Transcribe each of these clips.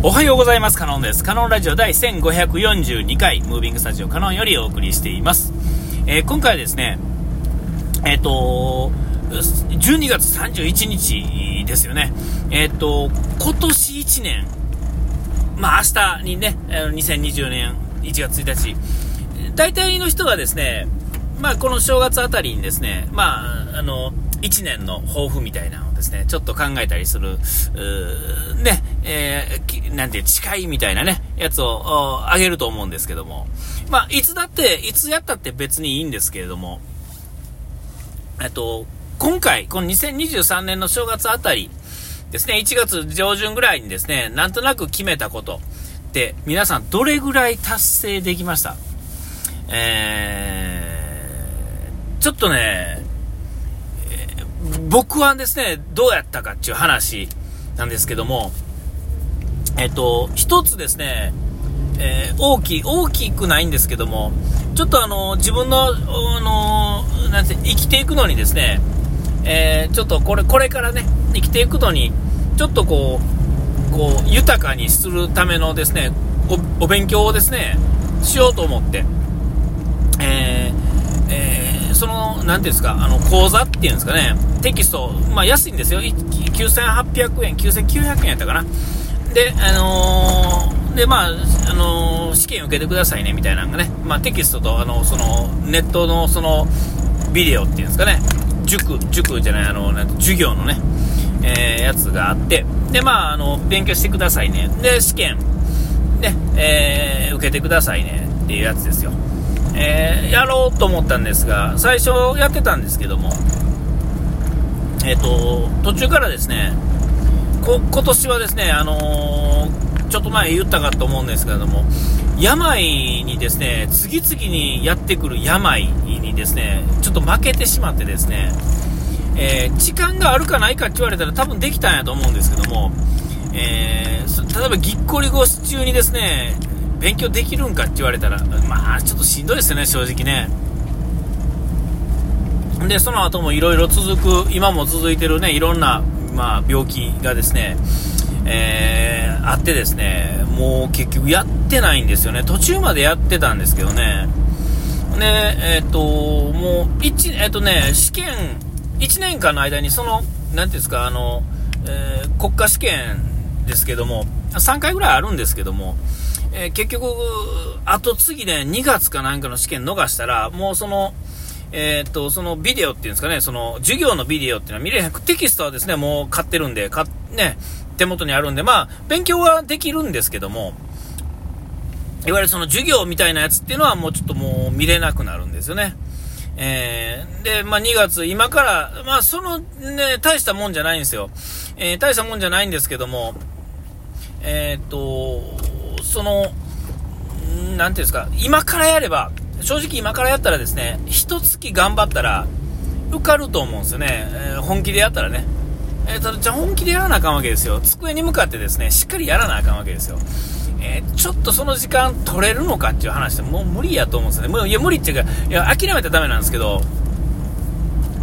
おはようございます。カノンです。カノンラジオ第1542回、ムービングスタジオカノンよりお送りしています。えー、今回はですね、えっ、ー、と、12月31日ですよね。えっ、ー、と、今年1年、まあ明日にね、2020年1月1日、大体の人がですね、まあこの正月あたりにですね、まあ、あの、1年の抱負みたいなのをですね、ちょっと考えたりする、ね、えー、なんて、近いみたいなね、やつをあげると思うんですけども、まあ、いつだって、いつやったって別にいいんですけれども、えっと、今回、この2023年の正月あたりですね、1月上旬ぐらいにですね、なんとなく決めたことって、皆さんどれぐらい達成できました？えー、ちょっとね、僕はですね、どうやったかっていう話なんですけども、えっと、一つですね、えー、大きい、大きくないんですけども、ちょっとあの、自分の、あの、なんて、生きていくのにですね、えー、ちょっとこれ、これからね、生きていくのに、ちょっとこう、こう、豊かにするためのですね、お、お勉強をですね、しようと思って、その、なんていうんですか、あの、講座っていうんですかね、テキスト、まあ安いんですよ。9800円、9900円やったかな。で、あのー、で、まあ、あのー、試験受けてくださいね、みたいなのがね、まあテキストと、あの、その、ネットの、その、ビデオっていうんですかね、塾、塾じゃない、あの、なん授業のね、えー、やつがあって、で、まあ、あの、勉強してくださいね。で、試験、ね、えー、受けてくださいね、っていうやつですよ。えー、やろうと思ったんですが、最初やってたんですけども、えっ、ー、と、途中からですね、こ今年はですね、あのー、ちょっと前言ったかと思うんですけれども、病にですね、次々にやってくる病にですね、ちょっと負けてしまってですね、え、時間があるかないかって言われたら多分できたんやと思うんですけども、えー、例えばぎっこり腰中にですね、勉強できるんかって言われたら、まあ、ちょっとしんどいですね、正直ね。で、その後もいろいろ続く、今も続いてるね、いろんな、まあ、病気がですね、えー、あってですね、もう結局やってないんですよね。途中までやってたんですけどね。で、えっ、ー、と、もう、一、えっ、ー、とね、試験、1年間の間にその、なんていうんですか、あの、えー、国家試験ですけども、3回ぐらいあるんですけども、えー、結局、後次ね、2月かなんかの試験逃したら、もうその、えー、っと、そのビデオっていうんですかね、その授業のビデオっていうのは見れへん。テキストはですね、もう買ってるんで、かね、手元にあるんで、まあ、勉強はできるんですけども、いわゆるその授業みたいなやつっていうのはもうちょっともう見れなくなるんですよね。えー、で、まあ、2月、今から、まあ、そのね、大したもんじゃないんですよ。えー、大したもんじゃないんですけども、え、っと、その、なんていうんですか、今からやれば、正直今からやったらですね、一月頑張ったら、受かると思うんですよね。えー、本気でやったらね。えー、ただ、じゃあ本気でやらなあかんわけですよ。机に向かってですね、しっかりやらなあかんわけですよ。えー、ちょっとその時間取れるのかっていう話でもう無理やと思うんですよね。もういや、無理っていうか、いや、諦めたらダメなんですけど、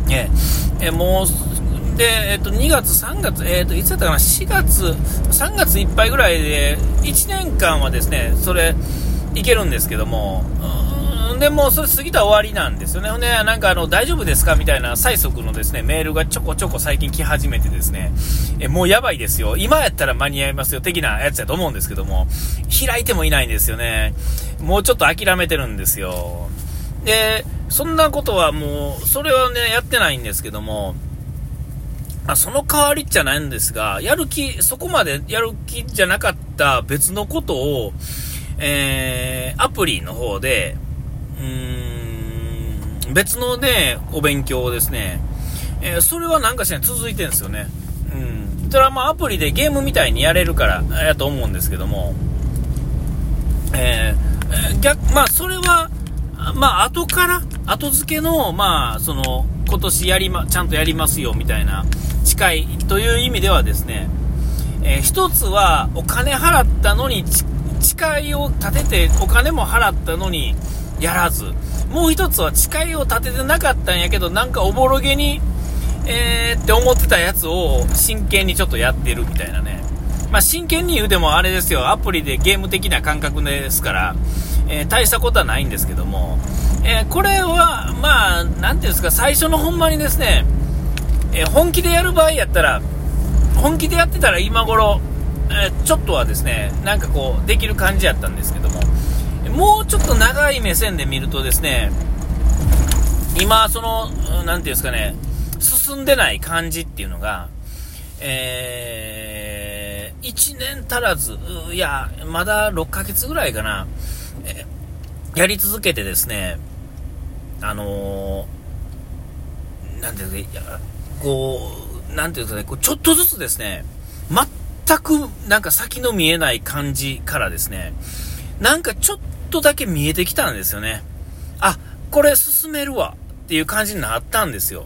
えー、えー、もう、で、えっ、と、2月、3月、えっ、と、いつだったかな、4月、3月いっぱいぐらいで、1年間はですね、それ、いけるんですけども、でもそれ過ぎたら終わりなんですよね。ほんで、なんかあの、大丈夫ですか？みたいな催促のですね、メールがちょこちょこ最近来始めてですね、え、もうやばいですよ。今やったら間に合いますよ、的なやつやと思うんですけども、開いてもいないんですよね。もうちょっと諦めてるんですよ。で、そんなことはもう、それはね、やってないんですけども、あその代わりじゃないんですが、やる気、そこまでやる気じゃなかった別のことを、えー、アプリの方で、うーん、別のね、お勉強をですね、えー、それはなんかしら続いてるんですよね。うん。それはまあアプリでゲームみたいにやれるからやと思うんですけども、えー、逆、まあそれは、まあ後から、後付けの、まあその、今年やりま、ちゃんとやりますよみたいな誓いという意味ではですね、えー、一つはお金払ったのに誓いを立ててお金も払ったのにやらず、もう一つは誓いを立ててなかったんやけど、なんかおぼろげに、えー、って思ってたやつを真剣にちょっとやってるみたいなね。まあ、真剣に言うてもあれですよ、アプリでゲーム的な感覚ですから、えー、大したことはないんですけども、えー、これは、まあ、なんていうんですか、最初のほんまにですね、えー、本気でやる場合やったら、本気でやってたら今頃、えちょっとはですね、なんかこう、できる感じやったんですけども、もうちょっと長い目線で見るとですね、今、その、なんていうんですかね、進んでない感じっていうのが、えー、1年足らず、いや、まだ6ヶ月ぐらいかな、やり続けてですね、あのー、なんていうんですか、こう、なんていうんですかね、こうちょっとずつですね、全くなんか先の見えない感じからですね、なんかちょっとだけ見えてきたんですよね。あ、これ進めるわっていう感じになったんですよ。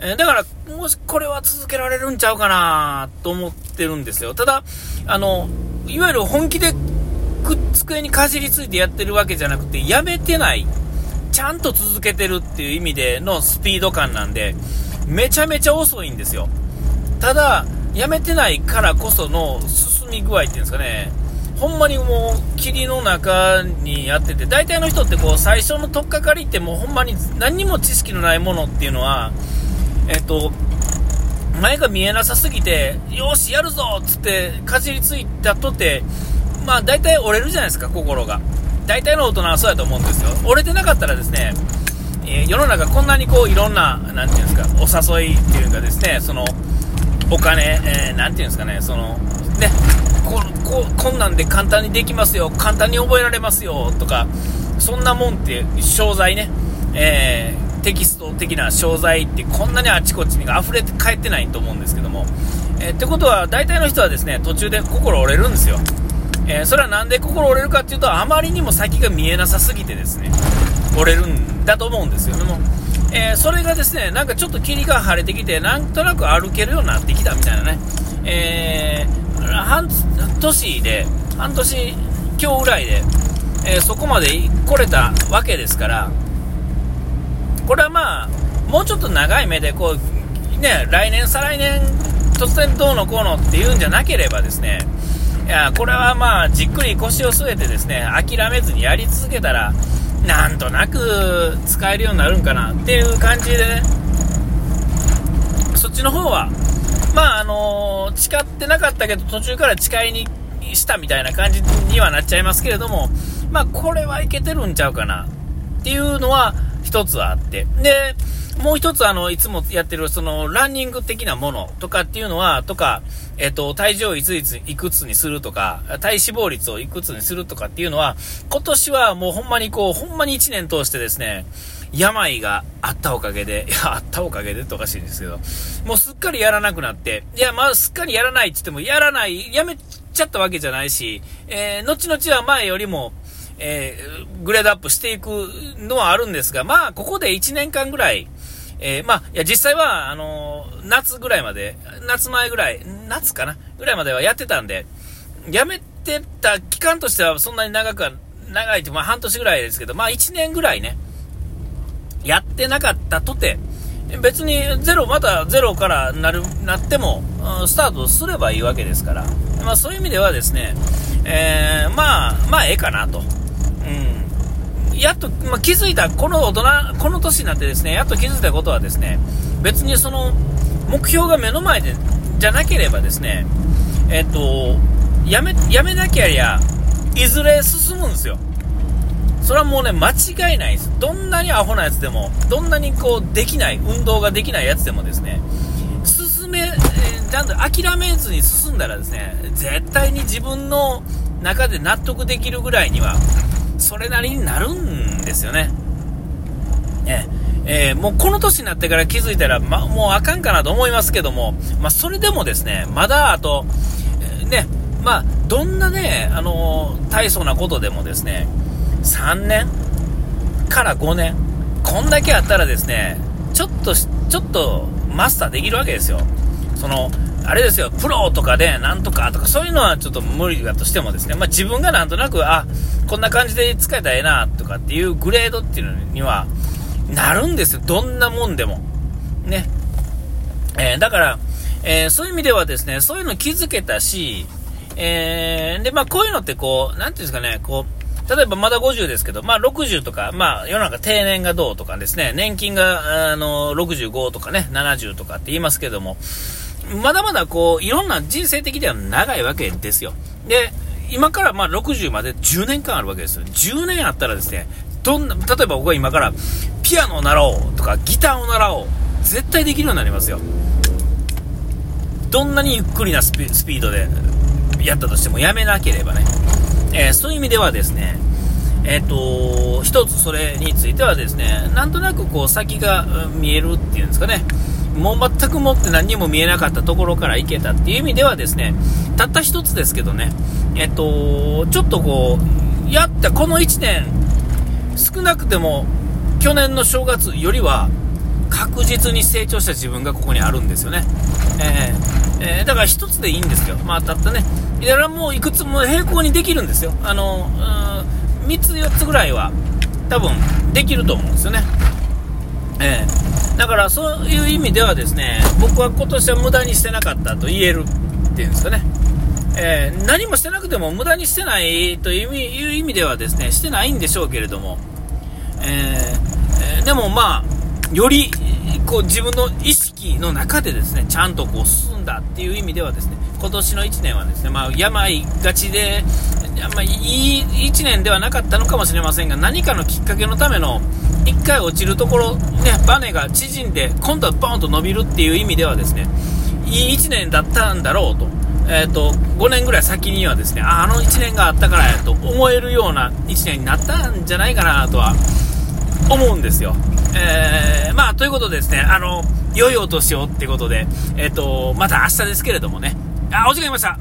え、だから、もしこれは続けられるんちゃうかなと思ってるんですよ。ただ、あの、いわゆる本気で机にかじりついてやってるわけじゃなくて、やめてない。ちゃんと続けてるっていう意味でのスピード感なんで、めちゃめちゃ遅いんですよ。ただ、やめてないからこその進み具合っていうんですかね、ほんまにもう霧の中にやってて、大体の人ってこう最初の取っかかりってもうほんまに何にも知識のないものっていうのは、えっと、前が見えなさすぎて、よし、やるぞっつってかじりついたとて、まあ大体折れるじゃないですか、心が。大体の大人はそうやと思うんですよ。折れてなかったらですね、えー、世の中こんなにこういろんな、なんていうんですか、お誘いっていうかですね、その、お金、えー、なんていうんですかね、その、ね、こここんなんで簡単にできますよ、簡単に覚えられますよ、とか、そんなもんって、商材ね、えー、テキスト的な商材ってこんなにあちこちに溢れて帰ってないと思うんですけども、えー、ってことは、大体の人はですね、途中で心折れるんですよ。えー、それはなんで心折れるかっていうと、あまりにも先が見えなさすぎてですね、折れるんだと思うんですよ。でも、えー、それがですね、なんかちょっと霧が晴れてきて、なんとなく歩けるようになってきたみたいなね、えー、半年で、半年今日ぐらいで、えー、そこまで来れたわけですから、これはまあ、もうちょっと長い目で、こう、ね、来年、再来年、突然どうのこうのっていうんじゃなければですね、いや、これはまあ、じっくり腰を据えてですね、諦めずにやり続けたら、なんとなく使えるようになるんかなっていう感じでね、そっちの方は、まああの誓ってなかったけど途中から誓いにしたみたいな感じにはなっちゃいますけれども、まあこれはいけてるんちゃうかなっていうのは一つあって。で、もう一つあの、いつもやってるそのランニング的なものとかっていうのは、とか、えっと、体重をいついついくつにするとか、体脂肪率をいくつにするとかっていうのは、今年はもうほんまにこう、ほんまに1年通してですね、病があったおかげで、いや、あったおかげでっておかしいんですけど、もうすっかりやらなくなって、いや、まあ、すっかりやらないって言っても、やらない、やめちゃったわけじゃないし、えー、後々は前よりも、えー、グレードアップしていくのはあるんですが、まあ、ここで1年間ぐらい、えー、まあ、いや、実際は、あのー、夏ぐらいまで、夏前ぐらい、夏かなぐらいまではやってたんで、やめてた期間としてはそんなに長くは、長いって、まあ半年ぐらいですけど、まあ1年ぐらいね、やってなかったとて、別にゼロ、またゼロからなる、なっても、スタートすればいいわけですから、まあそういう意味ではですね、えー、まあ、まあええかなと。うん。やっと、まあ、気づいた、この大人、この年になってですね、やっと気づいたことはですね、別にその、目標が目の前で、じゃなければですね、えっと、やめ、やめなきゃや、いずれ進むんですよ。それはもうね、間違いないです。どんなにアホなやつでも、どんなにこう、できない、運動ができないやつでもですね、進め、えー、ちゃんと諦めずに進んだらですね、絶対に自分の中で納得できるぐらいには、それなりになるんですよね。ねえー、もうこの年になってから気づいたら、ま、もうあかんかなと思いますけども、まあ、それでもですね、まだあと、えー、ね、まあ、どんなね、あのー、大層なことでもですね、3年から5年、こんだけあったらですね、ちょっと、ちょっとマスターできるわけですよ。その、あれですよ、プロとかでなんとかとかそういうのはちょっと無理だとしてもですね、まあ、自分がなんとなく、あ、こんな感じで使えたらええなとかっていうグレードっていうのにはなるんですよ。どんなもんでも。ね。えー、だから、えー、そういう意味ではですね、そういうの気づけたし、えー、で、まあ、こういうのってこう、なんていうんですかね、こう、例えばまだ50ですけど、まあ60とか、まあ世の中定年がどうとかですね、年金があの65とかね、70とかって言いますけども、まだまだこう、いろんな人生的では長いわけですよ。で、今からまあ60まで10年間あるわけですよ。10年あったらですね、どんな、例えば僕は今からピアノを習おうとかギターを習おう。絶対できるようになりますよ。どんなにゆっくりなスピードでやったとしてもやめなければね。えー、そういう意味ではですね、えっ、ー、と、一つそれについてはですね、なんとなくこう先が見えるっていうんですかね。もう全くもって何にも見えなかったところから行けたっていう意味ではですね、たった一つですけどね、えっ、と、ちょっとこう、やったこの1年、少なくても去年の正月よりは確実に成長した自分がここにあるんですよね。えー、えー、だから1つでいいんですよ。まあ、たったね。いや、もういくつも並行にできるんですよ。あの、うん、3つ4つぐらいは多分できると思うんですよね。えー、だからそういう意味ではですね、僕は今年は無駄にしてなかったと言えるっていうんですかね。えー、何もしてなくても無駄にしてないという意味ではですね、してないんでしょうけれども、え、え、でもまあ、よりこう自分の意識の中でですねちゃんとこう進んだっていう意味ではですね今年の1年はですね、まあ、病がちで、まあ、いい1年ではなかったのかもしれませんが何かのきっかけのための1回落ちるところ、ね、バネが縮んで今度はボーンと伸びるっていう意味ではですねいい1年だったんだろうと。えーと、5年ぐらい先にはですねああの1年があったからやと思えるような1年になったんじゃないかなとは思うんですよ。えー、まあ、ということでですね、あの、良いお年をってことで、えっ、ー、と、また明日ですけれどもね、あ、お時間いました。